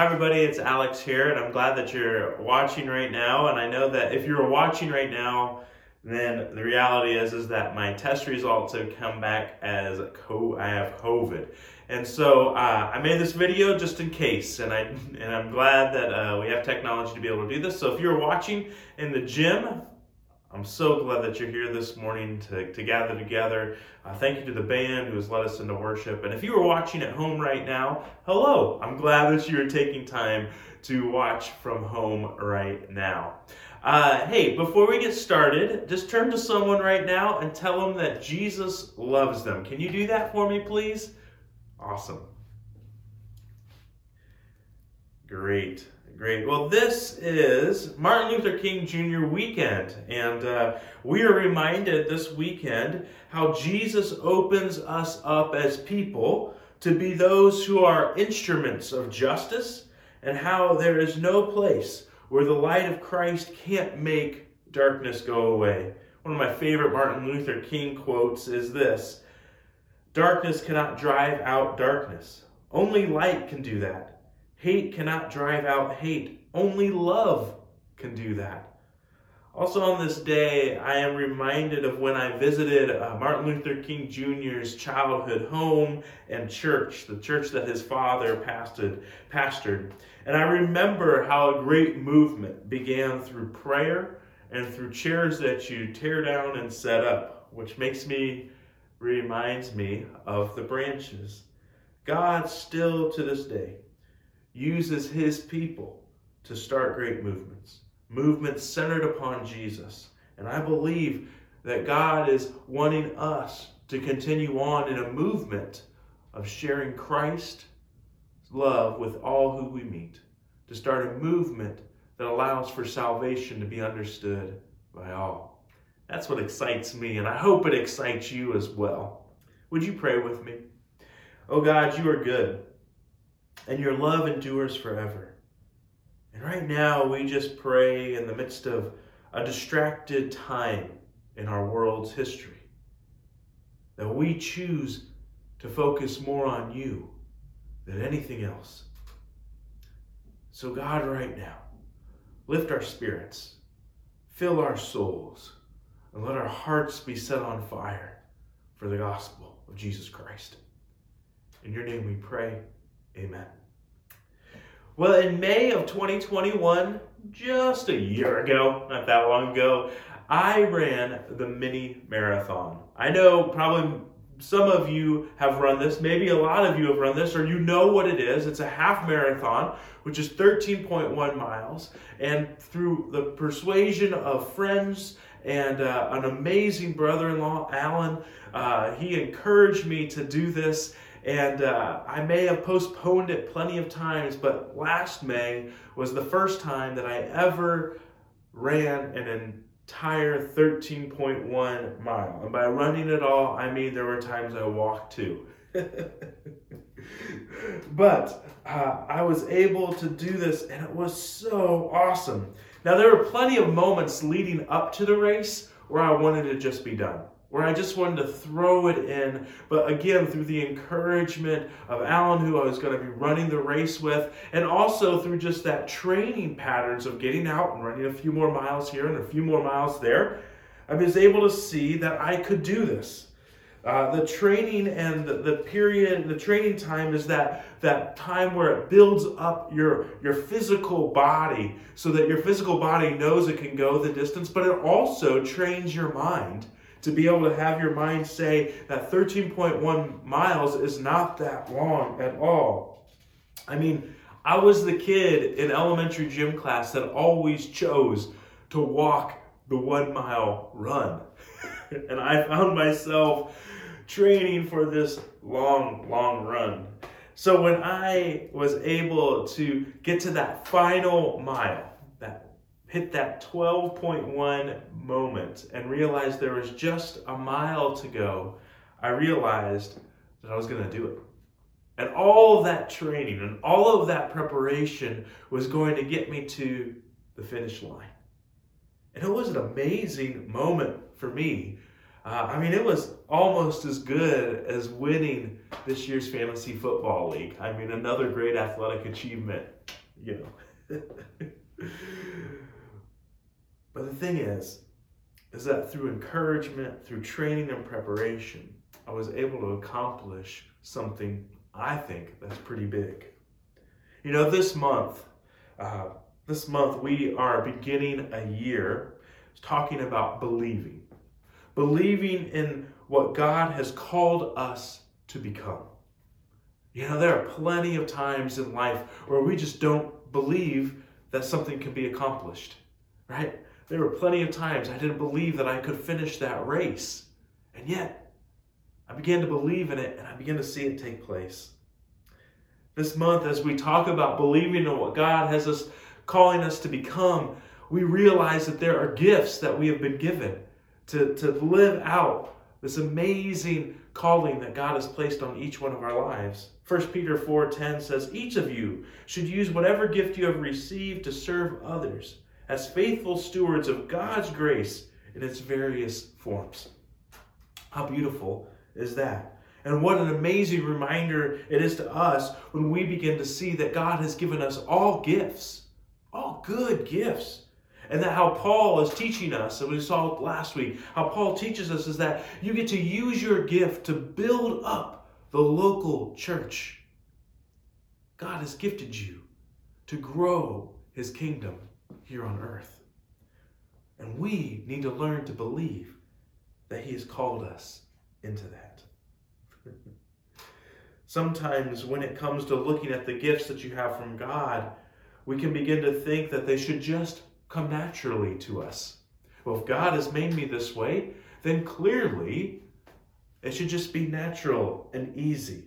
Hi, everybody, it's Alex here, and I'm glad that you're watching right now. And I know that if you're watching right now, then the reality is is that my test results have come back as co- I have COVID, and so uh, I made this video just in case, and I and I'm glad that uh, we have technology to be able to do this. So if you're watching in the gym, I'm so glad that you're here this morning to, to gather together. Uh, thank you to the band who has led us into worship. And if you are watching at home right now, hello. I'm glad that you are taking time to watch from home right now. Uh, hey, before we get started, just turn to someone right now and tell them that Jesus loves them. Can you do that for me, please? Awesome. Great. Great. Well, this is Martin Luther King Jr. weekend, and uh, we are reminded this weekend how Jesus opens us up as people to be those who are instruments of justice, and how there is no place where the light of Christ can't make darkness go away. One of my favorite Martin Luther King quotes is this Darkness cannot drive out darkness, only light can do that. Hate cannot drive out hate. Only love can do that. Also, on this day, I am reminded of when I visited uh, Martin Luther King Jr.'s childhood home and church, the church that his father pastored. pastored. And I remember how a great movement began through prayer and through chairs that you tear down and set up, which makes me, reminds me of the branches. God still to this day uses his people to start great movements, movements centered upon Jesus. And I believe that God is wanting us to continue on in a movement of sharing Christ's love with all who we meet, to start a movement that allows for salvation to be understood by all. That's what excites me, and I hope it excites you as well. Would you pray with me? Oh God, you are good and your love endures forever. And right now, we just pray in the midst of a distracted time in our world's history that we choose to focus more on you than anything else. So, God, right now, lift our spirits, fill our souls, and let our hearts be set on fire for the gospel of Jesus Christ. In your name we pray. Amen. Well, in May of 2021, just a year ago, not that long ago, I ran the mini marathon. I know probably some of you have run this, maybe a lot of you have run this, or you know what it is. It's a half marathon, which is 13.1 miles. And through the persuasion of friends and uh, an amazing brother in law, Alan, uh, he encouraged me to do this. And uh, I may have postponed it plenty of times, but last May was the first time that I ever ran an entire 13.1 mile. And by running it all, I mean there were times I walked too. but uh, I was able to do this, and it was so awesome. Now, there were plenty of moments leading up to the race where I wanted to just be done where I just wanted to throw it in. But again, through the encouragement of Alan, who I was going to be running the race with, and also through just that training patterns of getting out and running a few more miles here and a few more miles there, I was able to see that I could do this. Uh, the training and the, the, period, the training time is that, that time where it builds up your, your physical body so that your physical body knows it can go the distance, but it also trains your mind to be able to have your mind say that 13.1 miles is not that long at all. I mean, I was the kid in elementary gym class that always chose to walk the one mile run. and I found myself training for this long, long run. So when I was able to get to that final mile, hit that 12.1 moment and realized there was just a mile to go, I realized that I was going to do it. And all of that training and all of that preparation was going to get me to the finish line. And it was an amazing moment for me. Uh, I mean, it was almost as good as winning this year's fantasy football league. I mean, another great athletic achievement, you know. but the thing is, is that through encouragement, through training and preparation, I was able to accomplish something I think that's pretty big. You know, this month, uh, this month we are beginning a year talking about believing, believing in what God has called us to become. You know, there are plenty of times in life where we just don't believe that something can be accomplished, right? There were plenty of times I didn't believe that I could finish that race. And yet, I began to believe in it and I began to see it take place. This month, as we talk about believing in what God has us calling us to become, we realize that there are gifts that we have been given to, to live out this amazing calling that God has placed on each one of our lives. 1 Peter 4:10 says, "Each of you should use whatever gift you have received to serve others as faithful stewards of God's grace in its various forms." How beautiful is that? And what an amazing reminder it is to us when we begin to see that God has given us all gifts, all good gifts. And that how Paul is teaching us, and we saw last week, how Paul teaches us is that you get to use your gift to build up the local church. God has gifted you to grow his kingdom here on earth. And we need to learn to believe that he has called us into that. Sometimes, when it comes to looking at the gifts that you have from God, we can begin to think that they should just come naturally to us. Well, if God has made me this way, then clearly it should just be natural and easy.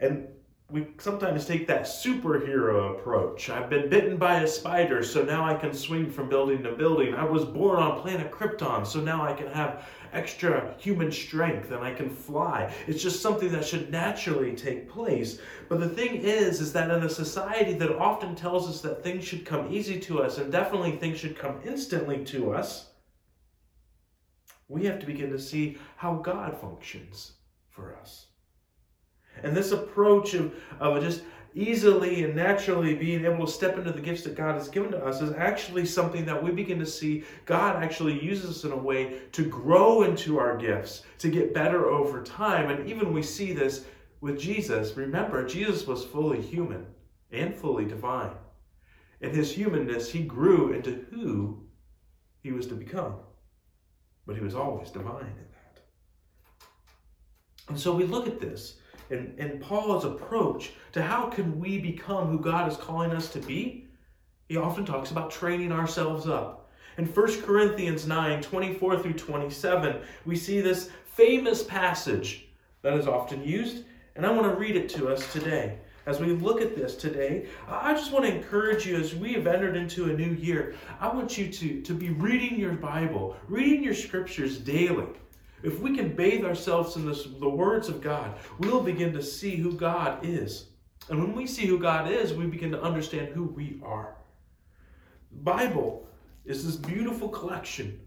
And we sometimes take that superhero approach. I've been bitten by a spider, so now I can swing from building to building. I was born on planet Krypton, so now I can have extra human strength and I can fly. It's just something that should naturally take place. But the thing is, is that in a society that often tells us that things should come easy to us and definitely things should come instantly to us, we have to begin to see how God functions for us. And this approach of, of just easily and naturally being able to step into the gifts that God has given to us is actually something that we begin to see God actually uses us in a way to grow into our gifts, to get better over time. And even we see this with Jesus. Remember, Jesus was fully human and fully divine. In his humanness, he grew into who he was to become. But he was always divine in that. And so we look at this and, and Paul's approach to how can we become who God is calling us to be, he often talks about training ourselves up. In 1 Corinthians 9 24 through 27, we see this famous passage that is often used, and I want to read it to us today. As we look at this today, I just want to encourage you as we have entered into a new year, I want you to, to be reading your Bible, reading your scriptures daily. If we can bathe ourselves in this, the words of God, we'll begin to see who God is. And when we see who God is, we begin to understand who we are. The Bible is this beautiful collection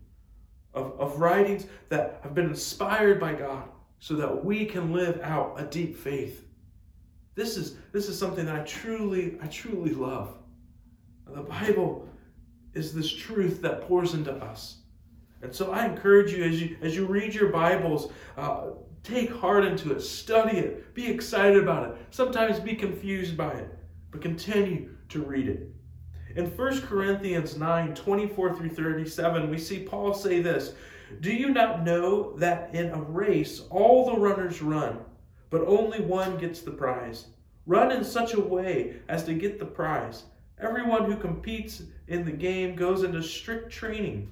of, of writings that have been inspired by God so that we can live out a deep faith. This is, this is something that I truly, I truly love. The Bible is this truth that pours into us. And so I encourage you as you as you read your Bibles, uh, take heart into it, study it, be excited about it. Sometimes be confused by it, but continue to read it. In 1 Corinthians 9 24 through 37, we see Paul say this Do you not know that in a race all the runners run, but only one gets the prize? Run in such a way as to get the prize. Everyone who competes in the game goes into strict training.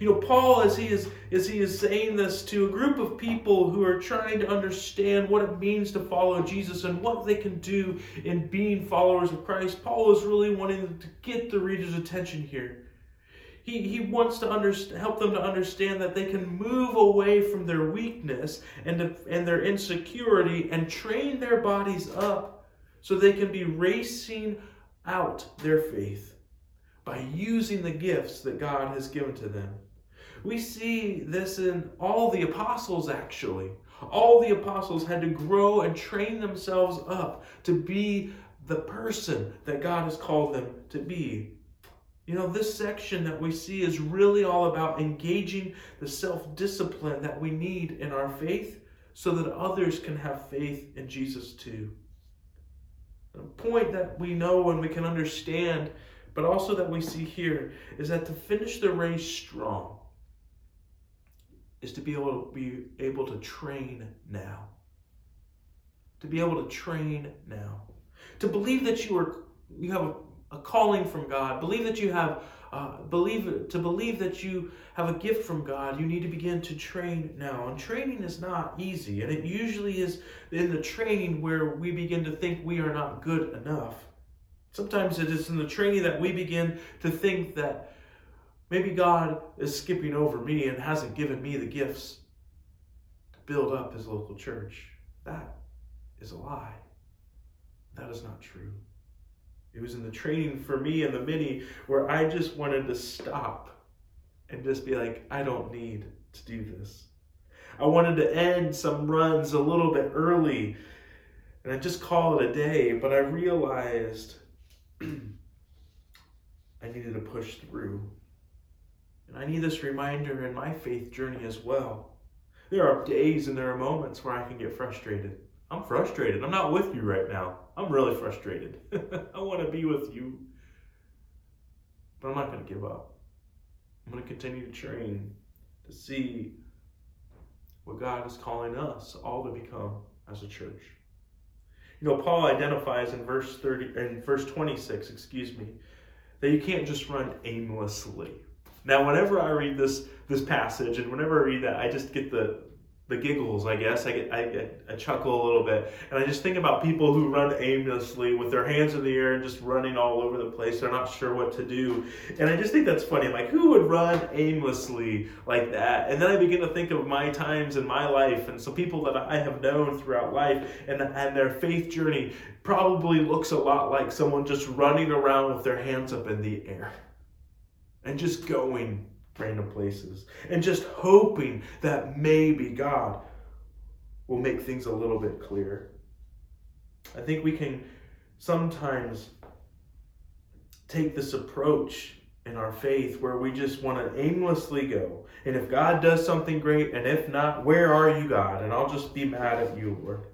You know, Paul, as he is as he is saying this to a group of people who are trying to understand what it means to follow Jesus and what they can do in being followers of Christ, Paul is really wanting to get the reader's attention here. He, he wants to understand, help them to understand that they can move away from their weakness and, to, and their insecurity and train their bodies up so they can be racing out their faith by using the gifts that God has given to them. We see this in all the apostles, actually. All the apostles had to grow and train themselves up to be the person that God has called them to be. You know, this section that we see is really all about engaging the self discipline that we need in our faith so that others can have faith in Jesus too. The point that we know and we can understand, but also that we see here, is that to finish the race strong is to be able to be able to train now. To be able to train now. To believe that you are you have a calling from God. Believe that you have, uh, believe to believe that you have a gift from God. You need to begin to train now. And training is not easy, and it usually is in the training where we begin to think we are not good enough. Sometimes it is in the training that we begin to think that maybe God is skipping over me and hasn't given me the gifts to build up His local church. That is a lie. That is not true. It was in the training for me and the mini where I just wanted to stop and just be like, I don't need to do this. I wanted to end some runs a little bit early and I just call it a day, but I realized I needed to push through. And I need this reminder in my faith journey as well. There are days and there are moments where I can get frustrated. I'm frustrated. I'm not with you right now. I'm really frustrated. I want to be with you. But I'm not going to give up. I'm going to continue to train to see what God is calling us all to become as a church. You know, Paul identifies in verse 30 in verse 26, excuse me, that you can't just run aimlessly. Now, whenever I read this this passage and whenever I read that, I just get the the giggles, I guess. I get, I get, I chuckle a little bit, and I just think about people who run aimlessly with their hands in the air and just running all over the place. They're not sure what to do, and I just think that's funny. I'm like, who would run aimlessly like that? And then I begin to think of my times in my life and some people that I have known throughout life, and and their faith journey probably looks a lot like someone just running around with their hands up in the air and just going random places and just hoping that maybe God will make things a little bit clearer. I think we can sometimes take this approach in our faith where we just want to aimlessly go. And if God does something great, and if not, where are you, God? And I'll just be mad at you, Lord.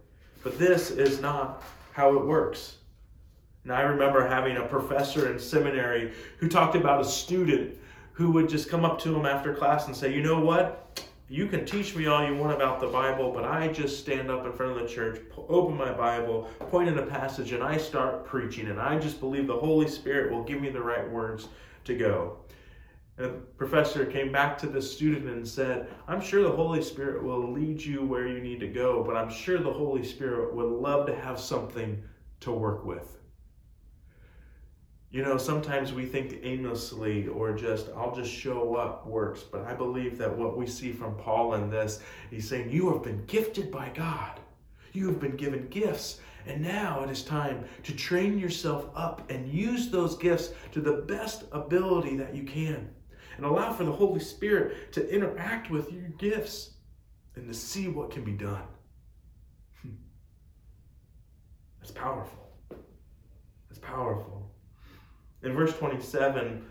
But this is not how it works. And I remember having a professor in seminary who talked about a student who would just come up to him after class and say, You know what? You can teach me all you want about the Bible, but I just stand up in front of the church, open my Bible, point in a passage, and I start preaching. And I just believe the Holy Spirit will give me the right words to go. And the professor came back to the student and said, I'm sure the Holy Spirit will lead you where you need to go, but I'm sure the Holy Spirit would love to have something to work with. You know, sometimes we think aimlessly or just, I'll just show up works. But I believe that what we see from Paul in this, he's saying, You have been gifted by God. You have been given gifts. And now it is time to train yourself up and use those gifts to the best ability that you can. And allow for the Holy Spirit to interact with your gifts and to see what can be done. Hmm. That's powerful. That's powerful. In verse 27,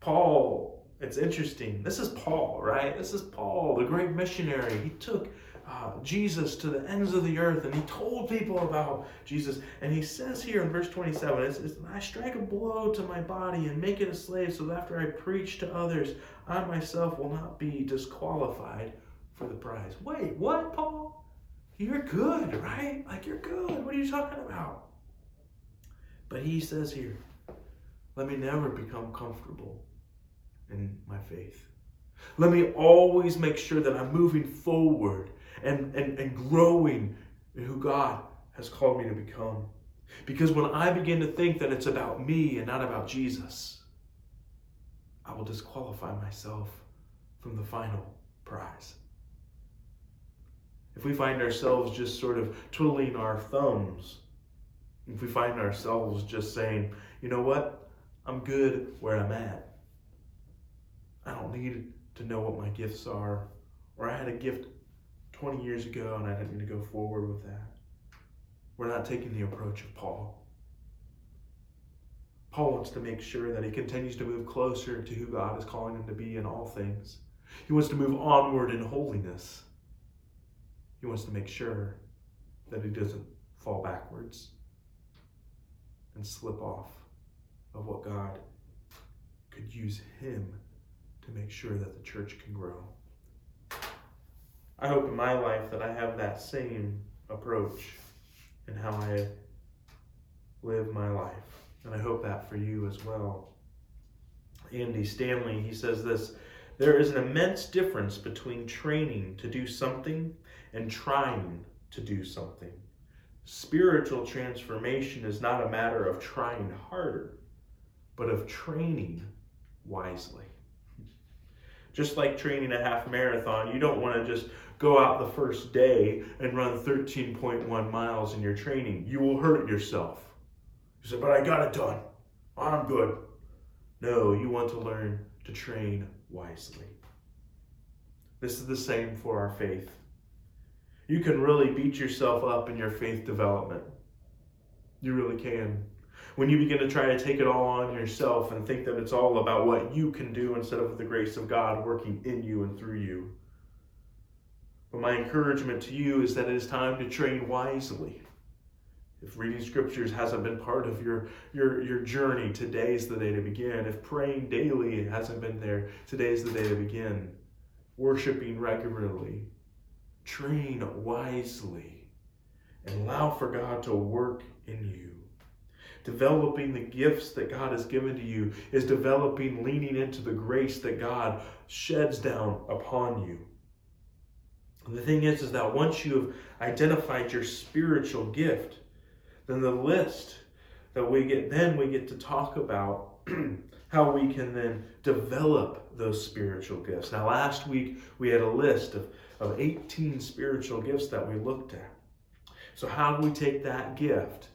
Paul, it's interesting. This is Paul, right? This is Paul, the great missionary. He took uh, Jesus to the ends of the earth and he told people about Jesus. And he says here in verse 27, it's, it's, I strike a blow to my body and make it a slave so that after I preach to others, I myself will not be disqualified for the prize. Wait, what, Paul? You're good, right? Like you're good. What are you talking about? But he says here, let me never become comfortable in my faith. Let me always make sure that I'm moving forward and, and, and growing in who God has called me to become. Because when I begin to think that it's about me and not about Jesus, I will disqualify myself from the final prize. If we find ourselves just sort of twiddling our thumbs, if we find ourselves just saying, you know what, I'm good where I'm at. I don't need to know what my gifts are, or I had a gift 20 years ago and I didn't need to go forward with that. We're not taking the approach of Paul. Paul wants to make sure that he continues to move closer to who God is calling him to be in all things. He wants to move onward in holiness. He wants to make sure that he doesn't fall backwards and slip off of what God could use him to make sure that the church can grow. I hope in my life that I have that same approach in how I live my life. And I hope that for you as well. Andy Stanley, he says this there is an immense difference between training to do something and trying to do something. Spiritual transformation is not a matter of trying harder, but of training wisely. Just like training a half marathon, you don't want to just go out the first day and run 13.1 miles in your training. You will hurt yourself. You say, but I got it done. I'm good. No, you want to learn to train wisely. This is the same for our faith. You can really beat yourself up in your faith development. You really can. When you begin to try to take it all on yourself and think that it's all about what you can do instead of the grace of God working in you and through you. But my encouragement to you is that it is time to train wisely. If reading scriptures hasn't been part of your, your, your journey, today is the day to begin. If praying daily hasn't been there, today is the day to begin. Worshiping regularly. Train wisely. And allow for God to work in you. Developing the gifts that God has given to you is developing, leaning into the grace that God sheds down upon you. And the thing is, is that once you have identified your spiritual gift, then the list that we get, then we get to talk about how we can then develop those spiritual gifts. Now, last week we had a list of, of 18 spiritual gifts that we looked at. So, how do we take that gift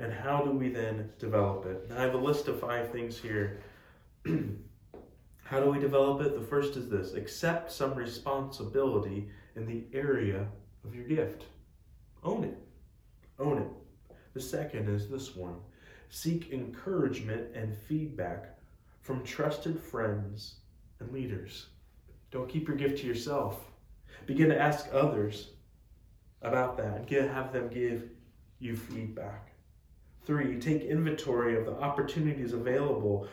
and how do we then develop it? Now, I have a list of five things here. how do we develop it? The first is this accept some responsibility in the area of your gift. Own it. Own it. The second is this one seek encouragement and feedback from trusted friends and leaders. Don't keep your gift to yourself. Begin to ask others about that and get, have them give you feedback. Three, take inventory of the opportunities available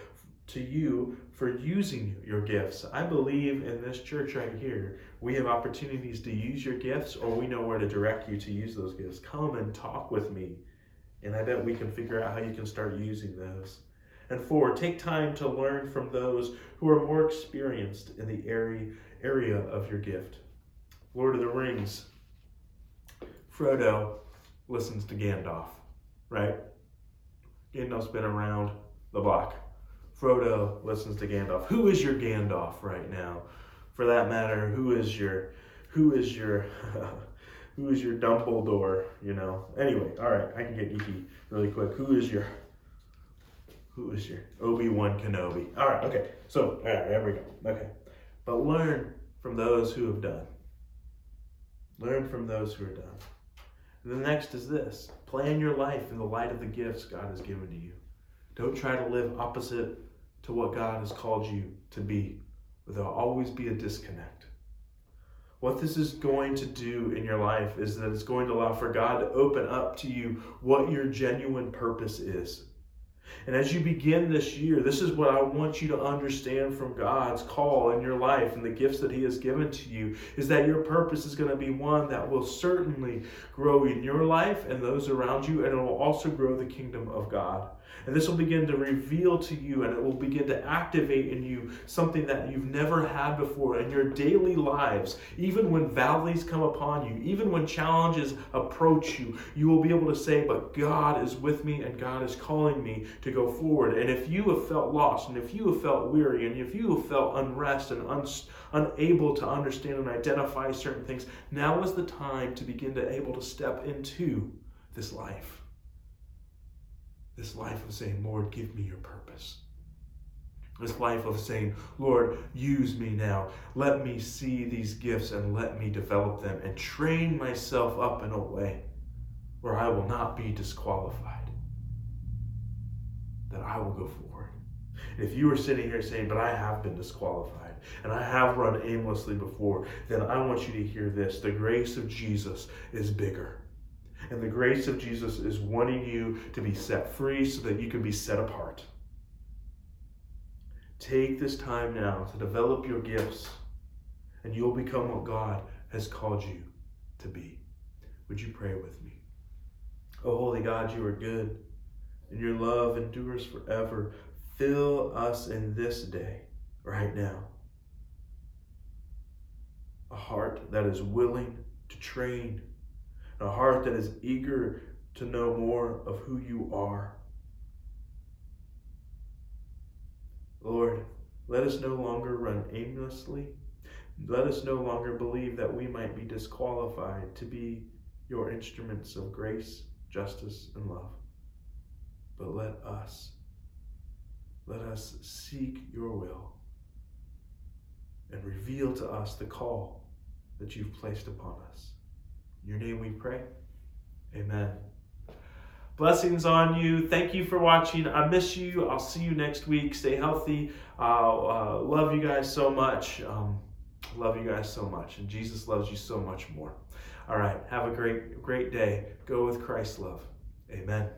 to you for using your gifts. I believe in this church right here, we have opportunities to use your gifts or we know where to direct you to use those gifts. Come and talk with me. And I bet we can figure out how you can start using those. And four, take time to learn from those who are more experienced in the area, area of your gift. Lord of the Rings, Frodo listens to Gandalf, right? Gandalf's been around the block. Frodo listens to Gandalf. Who is your Gandalf right now? For that matter, who is your who is your who is your Dumbledore? You know. Anyway, all right, I can get geeky really quick. Who is your who is your Obi Wan Kenobi? All right, okay. So, all right, there we go. Okay, but learn from those who have done. Learn from those who are done. And the next is this: plan your life in the light of the gifts God has given to you. Don't try to live opposite to what God has called you to be. There'll always be a disconnect. What this is going to do in your life is that it's going to allow for God to open up to you what your genuine purpose is. And as you begin this year, this is what I want you to understand from God's call in your life and the gifts that He has given to you is that your purpose is going to be one that will certainly grow in your life and those around you, and it will also grow the kingdom of God. And this will begin to reveal to you and it will begin to activate in you something that you've never had before in your daily lives. Even when valleys come upon you, even when challenges approach you, you will be able to say, But God is with me and God is calling me to go forward. And if you have felt lost and if you have felt weary and if you have felt unrest and un- unable to understand and identify certain things, now is the time to begin to able to step into this life this life of saying, Lord, give me your purpose. This life of saying, Lord, use me now. Let me see these gifts and let me develop them and train myself up in a way where I will not be disqualified, that I will go forward. If you are sitting here saying, but I have been disqualified and I have run aimlessly before, then I want you to hear this. The grace of Jesus is bigger. And the grace of Jesus is wanting you to be set free so that you can be set apart. Take this time now to develop your gifts, and you'll become what God has called you to be. Would you pray with me? Oh, holy God, you are good, and your love endures forever. Fill us in this day, right now. A heart that is willing to train a heart that is eager to know more of who you are. Lord, let us no longer run aimlessly. Let us no longer believe that we might be disqualified to be your instruments of grace, justice, and love. But let us, let us seek your will and reveal to us the call that you've placed upon us. In your name we pray. Amen. Blessings on you. Thank you for watching. I miss you. I'll see you next week. Stay healthy. Uh, love you guys so much. Um, love you guys so much. And Jesus loves you so much more. All right. Have a great, great day. Go with Christ's love. Amen.